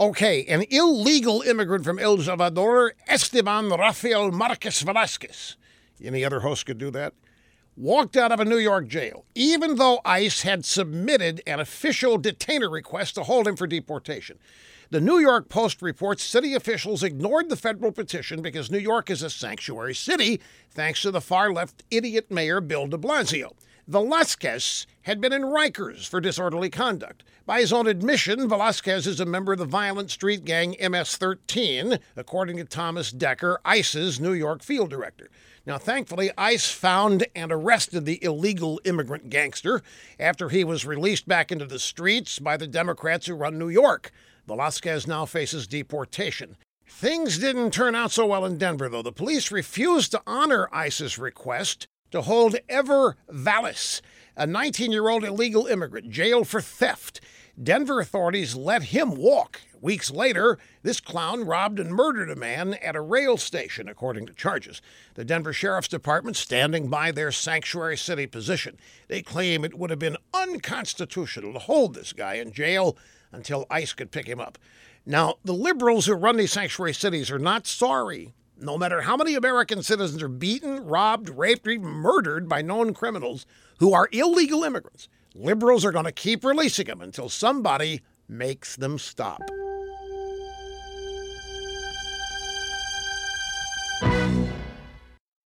Okay, an illegal immigrant from El Salvador, Esteban Rafael Marquez Velasquez. Any other host could do that? Walked out of a New York jail, even though ICE had submitted an official detainer request to hold him for deportation. The New York Post reports city officials ignored the federal petition because New York is a sanctuary city, thanks to the far left idiot mayor Bill de Blasio. Velasquez had been in Rikers for disorderly conduct. By his own admission, Velasquez is a member of the violent street gang MS 13, according to Thomas Decker, ICE's New York field director. Now, thankfully, ICE found and arrested the illegal immigrant gangster after he was released back into the streets by the Democrats who run New York. Velasquez now faces deportation. Things didn't turn out so well in Denver, though. The police refused to honor ICE's request to hold Ever Valles, a 19 year old illegal immigrant, jailed for theft. Denver authorities let him walk. Weeks later, this clown robbed and murdered a man at a rail station, according to charges. The Denver Sheriff's Department standing by their sanctuary city position. They claim it would have been unconstitutional to hold this guy in jail until ICE could pick him up. Now, the liberals who run these sanctuary cities are not sorry no matter how many American citizens are beaten, robbed, raped, or even murdered by known criminals who are illegal immigrants, liberals are going to keep releasing them until somebody makes them stop.